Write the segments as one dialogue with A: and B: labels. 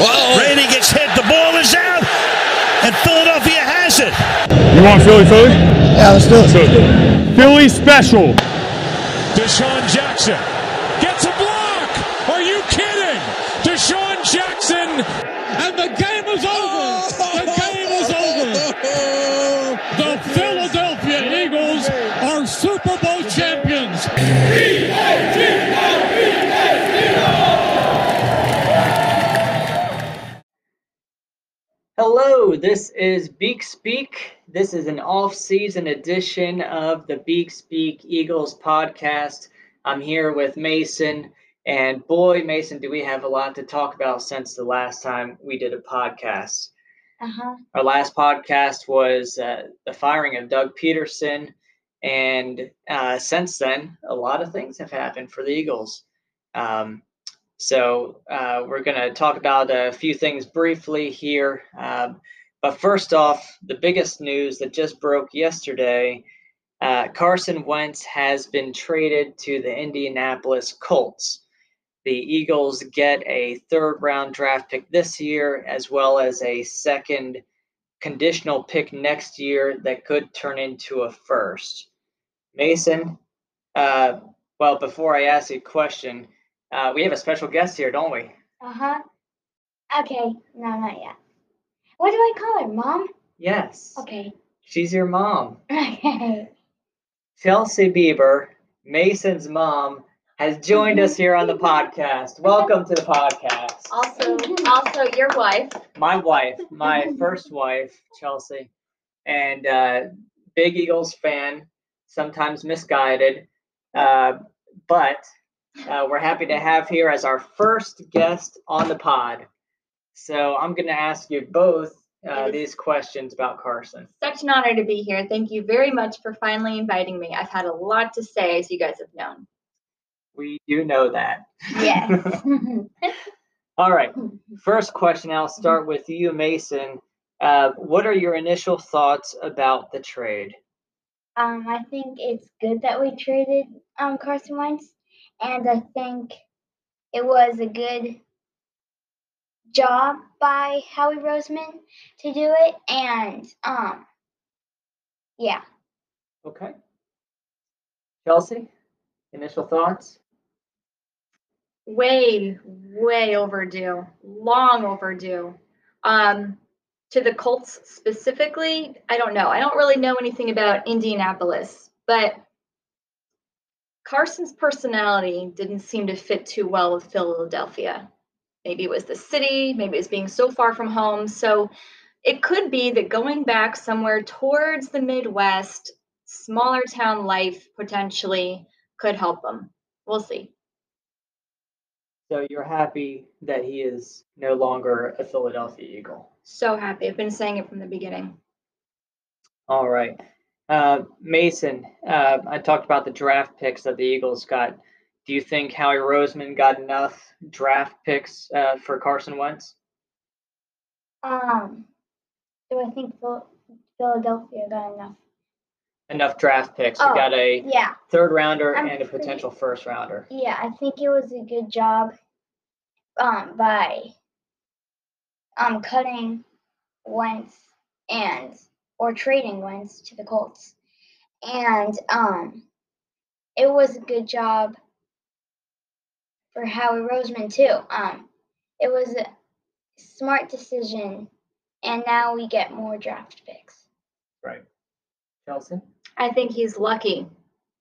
A: Uh-oh. Brady gets hit. The ball is out. And Philadelphia has it.
B: You want Philly, Philly?
C: Yeah, let's do it.
B: Philly special.
D: DeSean Jackson
E: this is Beak Speak. This is an off-season edition of the Beak Speak Eagles podcast. I'm here with Mason, and boy, Mason, do we have a lot to talk about since the last time we did a podcast.
F: Uh-huh.
E: Our last podcast was uh, the firing of Doug Pederson, and uh, since then, a lot of things have happened for the Eagles. Um, so uh, we're going to talk about a few things briefly here. Um, but first off, the biggest news that just broke yesterday uh, Carson Wentz has been traded to the Indianapolis Colts. The Eagles get a third round draft pick this year, as well as a second conditional pick next year that could turn into a first. Mason, uh, well, before I ask you a question, uh, we have a special guest here, don't we?
F: Uh-huh. Okay. No, not yet. What do I call her? Mom?
E: Yes.
F: Okay.
E: She's your mom.
F: Okay.
E: Chelsea Bieber, Mason's mom, has joined us here on the podcast. Welcome to the podcast.
G: Also, also your wife.
E: My wife, my first wife, Chelsea, and uh, big Eagles fan, sometimes misguided, uh, but uh, we're happy to have here as our first guest on the pod. So I'm going to ask you both uh, these questions about Carson.
G: Such an honor to be here. Thank you very much for finally inviting me. I've had a lot to say, as you guys have known.
E: We do know that.
F: Yes.
E: All right. First question. I'll start with you, Mason. Uh, what are your initial thoughts about the trade?
F: um, I think it's good that we traded um Carson Wentz, and I think it was a good job by Howie Roseman to do it, and um, yeah.
E: Okay. Chelsea, initial thoughts?
G: Way, way overdue. Long overdue. Um, to the Colts specifically, I don't know. I don't really know anything about Indianapolis, but Carson's personality didn't seem to fit too well with Philadelphia. Maybe it was the city, maybe it was being so far from home. So it could be that going back somewhere towards the Midwest, smaller town life potentially could help them. We'll see.
E: So you're happy that he is no longer a Philadelphia Eagle.
G: So happy. I've been saying it from the beginning.
E: All right. Uh, Mason, uh, I talked about the draft picks that the Eagles got. Do you think Howie Roseman got enough draft picks uh, for Carson Wentz?
F: Um, do I think Philadelphia got enough?
E: Enough draft picks. We
F: Oh,
E: got a
F: Yeah.
E: third rounder
F: I'm
E: and a
F: pretty-
E: potential first rounder.
F: Yeah, I think it was a good job um, by um, cutting Wentz and or trading Wentz to the Colts, and um, it was a good job for Howie Roseman too. Um, it was a smart decision, and now we get more draft picks.
E: Right. Chelsea?
G: I think he's lucky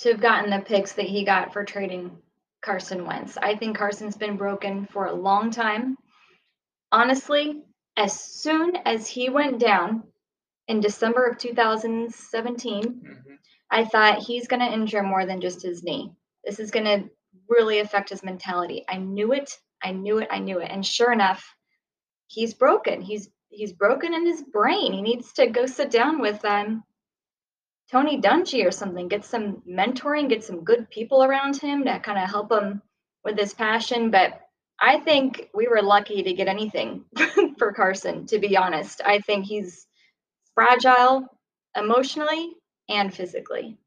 G: to have gotten the picks that he got for trading Carson Wentz. I think Carson's been broken for a long time. Honestly, as soon as he went down in December of 2017,
E: Mhm.
G: I thought he's going to injure more than just his knee. This is going to really affect his mentality. I knew it. I knew it. I knew it. And sure enough, he's broken. He's he's broken in his brain. He needs to go sit down with um Tony Dungy or something. Get some mentoring. Get some good people around him to kind of help him with his passion. But I think we were lucky to get anything for Carson. To be honest, I think he's fragile emotionally and physically.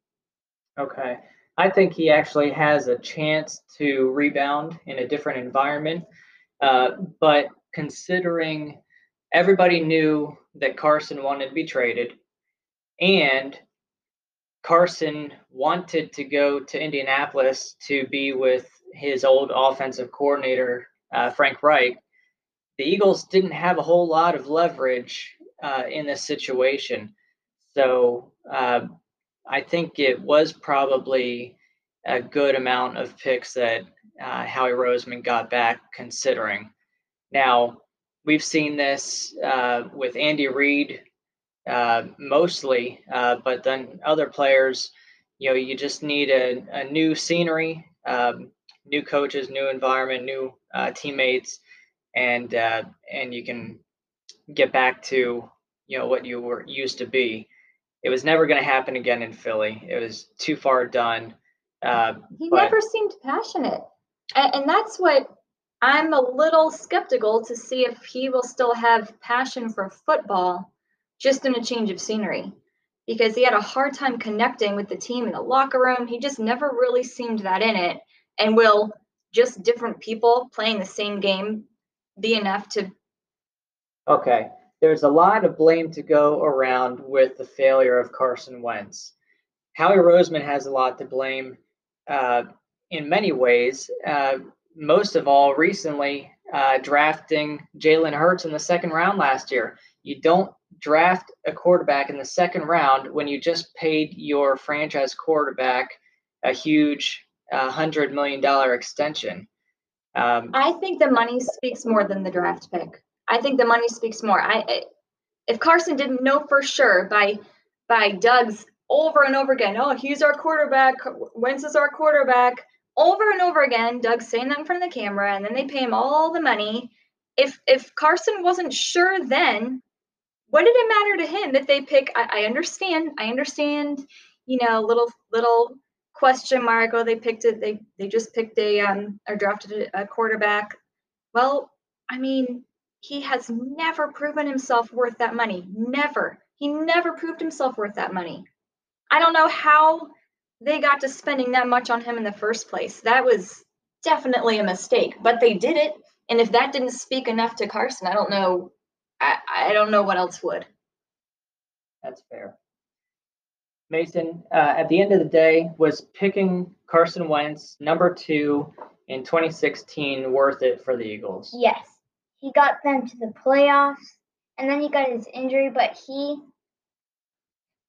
E: Okay. I think he actually has a chance to rebound in a different environment. Uh, but considering everybody knew that Carson wanted to be traded and Carson wanted to go to Indianapolis to be with his old offensive coordinator, uh, Frank Reich. The Eagles didn't have a whole lot of leverage uh, in this situation. So uh, I think it was probably a good amount of picks that uh, Howie Roseman got back, considering. Now, we've seen this uh, with Andy Reid uh, mostly, uh, but then other players, you know, you just need a, a new scenery, um, new coaches, new environment, new uh, teammates, and uh, and you can get back to you know what you were used to be. It was never going to happen again in Philly. It was too far done. Uh,
G: he
E: but-
G: never seemed passionate. And, and that's what I'm a little skeptical to see if he will still have passion for football just in a change of scenery because he had a hard time connecting with the team in the locker room. He just never really seemed that in it. And will just different people playing the same game be enough to
E: Okay, there's a lot of blame to go around with the failure of Carson Wentz. Howie Roseman has a lot to blame uh, in many ways. Uh, most of all, recently uh, drafting Jalen Hurts in the second round last year. You don't draft a quarterback in the second round when you just paid your franchise quarterback a huge uh, hundred million extension. Um,
G: I think the money speaks more than the draft pick. I think the money speaks more. I I- if Carson didn't know for sure by by Doug's over and over again, oh, he's our quarterback, Wentz is our quarterback, over and over again, Doug saying that in front of the camera, and then they pay him all the money. If if Carson wasn't sure then, what did it matter to him that they pick? I, I understand, I understand, you know, little little question mark. Oh, they picked it. They they just picked a um or drafted a quarterback. Well, I mean, he has never proven himself worth that money. Never. He never proved himself worth that money. I don't know how they got to spending that much on him in the first place. That was definitely a mistake, but they did it. And if that didn't speak enough to Carson, I don't know. I, I don't know what else would.
E: That's fair. Mason, uh, at the end of the day, was picking Carson Wentz number two in 2016 worth it for the Eagles?
F: Yes, he got them to the playoffs, and then he got his injury, but he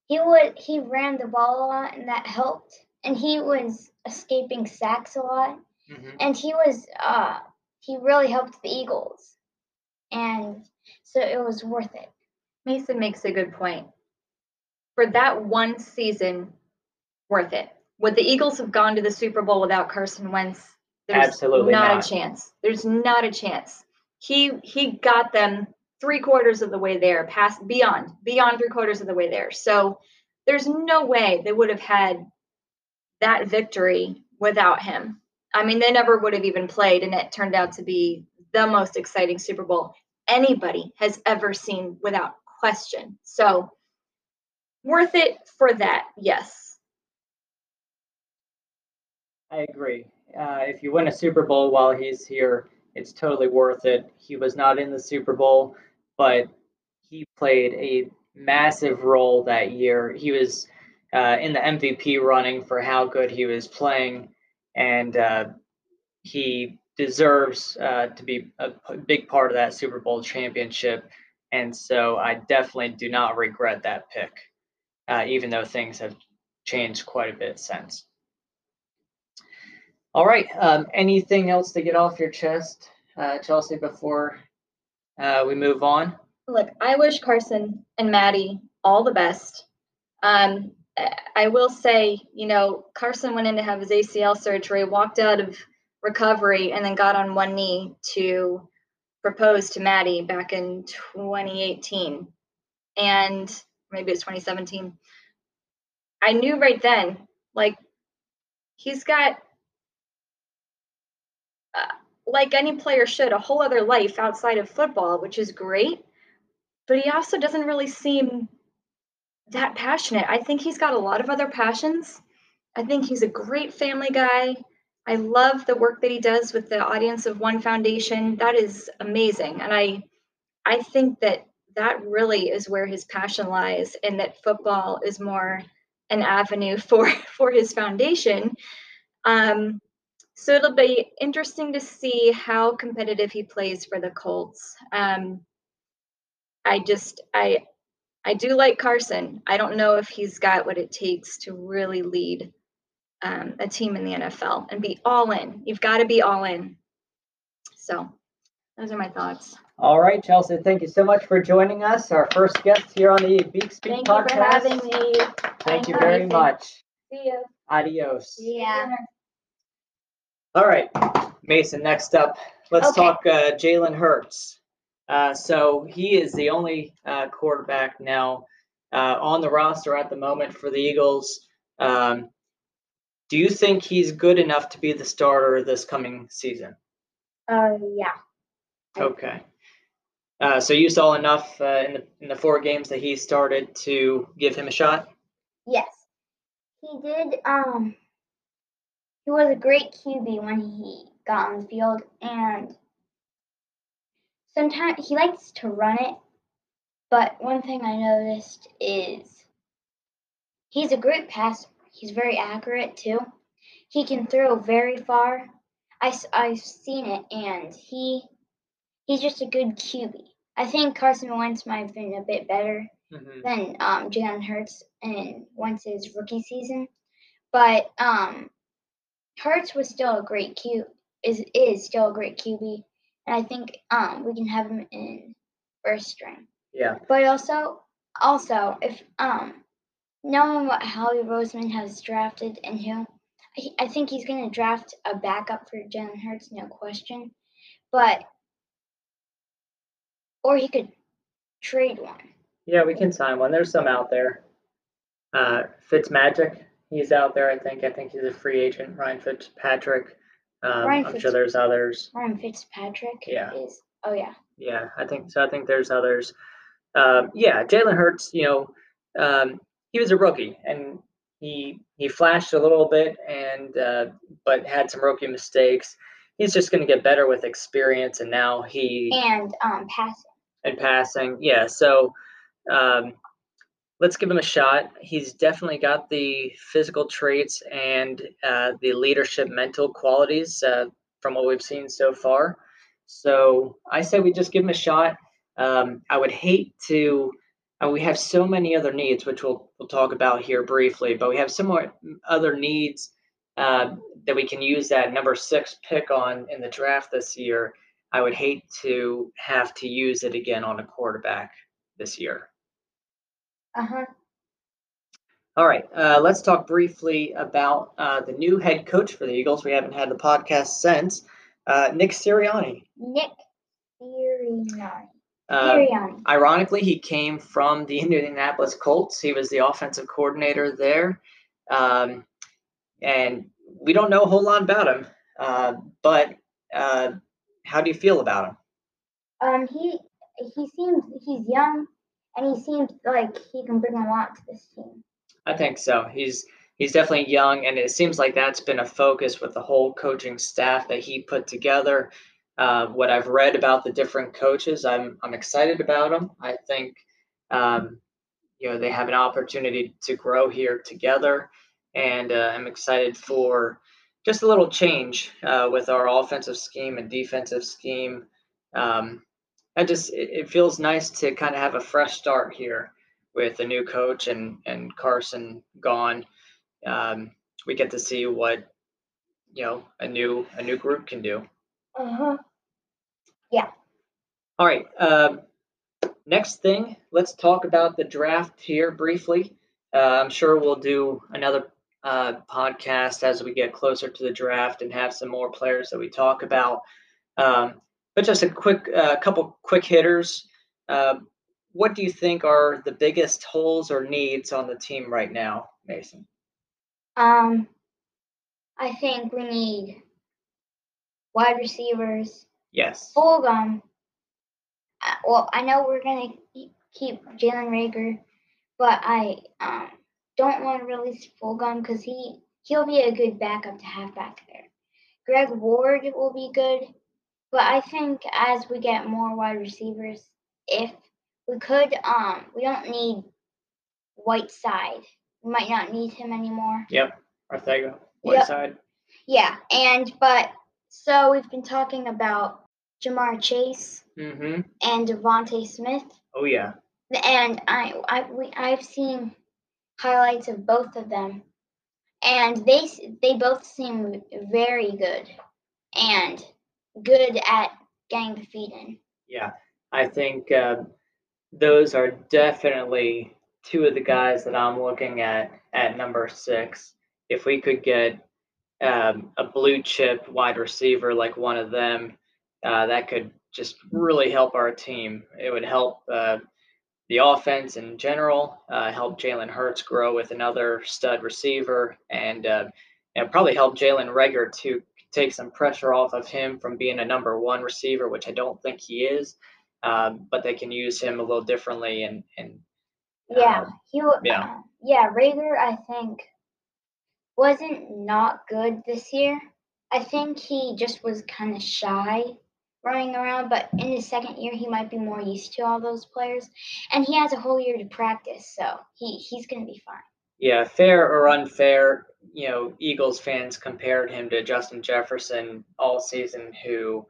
F: he would he ran the ball a lot, and that helped. And he was escaping sacks a lot,
E: Mhm.
F: and he was uh he really helped the Eagles, and so it was worth it.
G: Mason makes a good point. For that one season, worth it. Would the Eagles have gone to the Super Bowl without Carson Wentz? There's
E: Absolutely
G: not,
E: not.
G: a chance. There's not a chance. He he got them three quarters of the way there, past beyond, beyond three quarters of the way there. So there's no way they would have had that victory without him. I mean, they never would have even played, and it turned out to be the most exciting Super Bowl anybody has ever seen without question. So worth it for that, yes.
E: I agree. Uh, if you win a Super Bowl while he's here, it's totally worth it. He was not in the Super Bowl, but he played a massive role that year. He was uh, in the MVP running for how good he was playing, and uh, he deserves uh, to be a big part of that Super Bowl championship. And so I definitely do not regret that pick, uh, even though things have changed quite a bit since. All right. Um, anything else to get off your chest, uh, Chelsea, before uh, we move on?
G: Look, I wish Carson and Maddie all the best. Um, I- will say, you know, Carson went in to have his ACL surgery, walked out of recovery, and then got on one knee to propose to Maddie back in 2018. And maybe it's 2017. I knew right then, like, he's got like any player should, a whole other life outside of football, which is great. But he also doesn't really seem that passionate. I think he's got a lot of other passions. I think he's a great family guy. I love the work that he does with the audience of One Foundation. That is amazing. And I I think that that really is where his passion lies and that football is more an avenue for for his foundation. Um, so it'll be interesting to see how competitive he plays for the Colts. Um, I just I I do like Carson. I don't know if he's got what it takes to really lead um, a team in the NFL and be all in. You've got to be all in. So those are my thoughts.
E: All right, Chelsea, thank you so much for joining us, our first guest here on the Beak Speak
F: Thank
E: podcast.
F: you for having me.
E: Thank you
F: Bye.
E: very much.
F: See you.
E: Adios.
F: Yeah.
E: All right, Mason, next up, let's
F: Okay.
E: talk uh, Jalen Hurts. Uh, so he is the only uh, quarterback now uh, on the roster at the moment for the Eagles. Um, do you think he's good enough to be the starter this coming season?
F: Uh, yeah.
E: Okay. Uh, so you saw enough uh, in the in the four games that he started to give him a shot.
F: Yes. He did. Um. He was a great QB when he got on the field, and sometimes he likes to run it. But one thing I noticed is he's a great passer. He's very accurate too. He can throw very far. I, I've seen it, and he he's just a good QB. I think Carson Wentz might have been a bit better
E: Mhm.
F: than um, Jalen Hurts in Wentz's rookie season, but um, Hurts was still a great Q is is still a great QB, and I think um, we can have him in first string.
E: Yeah.
F: But also, also if um, knowing what Howie Roseman has drafted and who, I, I think he's going to draft a backup for Jalen Hurts, no question. But or he could trade one.
E: Yeah, we can sign one. There's some out there. Uh, Fitzmagic, he's out there. I think. I think he's a free agent. Ryan Fitzpatrick. Um,
F: Ryan
E: I'm
F: Fitz-
E: sure there's others.
F: Ryan Fitzpatrick
E: Yeah.
F: is oh yeah.
E: Yeah, I think so. I think there's others. Um, yeah, Jalen Hurts. You know, um, he was a rookie and he he flashed a little bit and uh, but had some rookie mistakes. He's just going to get better with experience, and now he
F: And um passing.
E: and passing. Yeah, so um, let's give him a shot. He's definitely got the physical traits and uh, the leadership mental qualities uh, from what we've seen so far. So I say we just give him a shot. Um, I would hate to. Uh, we have so many other needs, which we'll we'll talk about here briefly, but we have some more other needs uh, that we can use that number six pick on in the draft this year. I would hate to have to use it again on a quarterback this year.
F: Uh-huh.
E: All right, uh, let's talk briefly about uh, the new head coach for the Eagles. We haven't had the podcast since uh, Nick Sirianni.
F: Nick Sirianni.
E: Uh,
F: Sirianni.
E: ironically, he came from the Indianapolis Colts. He was the offensive coordinator there, um, and we don't know a whole lot about him. Uh, but uh, how do you feel about him?
F: Um he he seems he's young and he seems like he can bring a lot to this team.
E: I think so. He's he's definitely young, and it seems like that's been a focus with the whole coaching staff that he put together. Uh, what I've read about the different coaches, I'm I'm excited about them. I think um, you know they have an opportunity to grow here together, and uh, I'm excited for just a little change uh, with our offensive scheme and defensive scheme. Um, I just it, it feels nice to kind of have a fresh start here with a new coach and and Carson gone, um, we get to see what you know a new a new group can do.
F: Uh-huh. Yeah.
E: All right. Um, next thing, let's talk about the draft here briefly. Uh, I'm sure we'll do another uh, podcast as we get closer to the draft and have some more players that we talk about. Um, but just a quick, uh, couple quick hitters. Uh, what do you think are the biggest holes or needs on the team right now, Mason?
F: Um I think we need wide receivers,
E: Yes.
F: Fulgham. Uh, well, I know we're gonna keep- keep Jalen Reagor, but I um don't want to release Fulgham because he he'll be a good backup to have back there. Greg Ward will be good. But I think as we get more wide receivers, if we could, um, we don't need Whiteside. We might not need him anymore.
E: Yep.
F: Arcega,
E: Whiteside. Yep.
F: Yeah, and but so we've been talking about Ja'Marr Chase
E: Mm-hmm.
F: and DeVonta Smith,
E: Oh yeah.
F: and I I we I've seen highlights of both of them, and they they both seem very good and good at getting the feet in.
E: Yeah. I think uh, those are definitely two of the guys that I'm looking at at number six. If we could get um, a blue chip wide receiver like one of them, uh, that could just really help our team. It would help uh, the offense in general, uh, help Jalen Hurts grow with another stud receiver, and uh, and probably help Jalen Reagor to take some pressure off of him from being a number one receiver, which I don't think he is. Um, but they can use him a little differently, and and
F: Yeah,
E: um,
F: he wa-
E: yeah.
F: uh, yeah Reagor I think wasn't not good this year. I think he just was kind of shy running around, but in his second year he might be more used to all those players, and he has a whole year to practice, so he he's gonna be fine.
E: Yeah, fair or unfair, you know, Eagles fans compared him to Justin Jefferson all season, who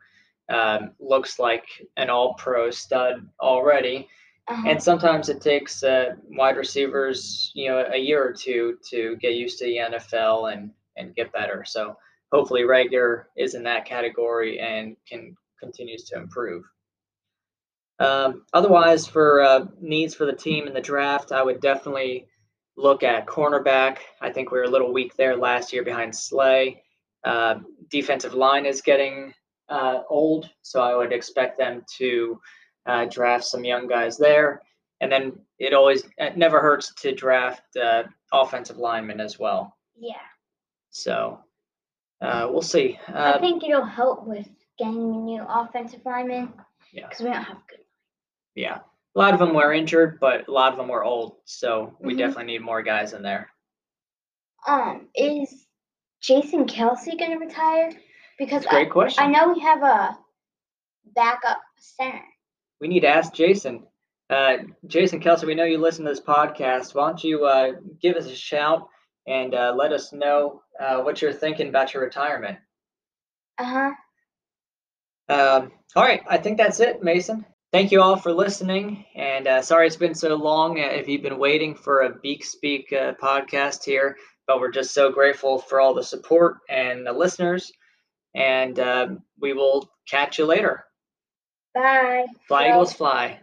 E: um, looks like an all pro stud already.
F: Uh-huh.
E: And sometimes it takes uh, wide receivers, you know, a year or two to get used to the NFL and, and get better. So hopefully Reagor is in that category and can continues to improve. Um, otherwise, for uh, needs for the team in the draft, I would definitely look at cornerback. I think we were a little weak there last year behind Slay. Uh, defensive line is getting uh, old, so I would expect them to uh, draft some young guys there. And then it always it never hurts to draft uh, offensive linemen as well.
F: yeah,
E: So uh, we'll see.
F: I
E: Uh,
F: think it'll help with getting a new offensive lineman
E: Yeah.
F: because we don't have good.
E: yeah, a lot of them were injured, but a lot of them were old. So we
F: Mhm.
E: definitely need more guys in there.
F: Um, is Jason Kelce gonna retire? Because I,
E: Great question.
F: I know we have a backup center.
E: we need to ask Jason. Uh, Jason Kelce, we know you listen to this podcast. Why don't you uh, give us a shout and uh, let us know uh, what you're thinking about your retirement?
F: Uh huh.
E: Um, all right, I think that's it, Mason. Thank you all for listening, and uh, sorry it's been so long. Uh, if you've been waiting for a Beak Speak uh, podcast here, but we're just so grateful for all the support and the listeners, and um we will catch you later.
F: Bye.
E: Fly
F: Go.
E: Eagles, fly.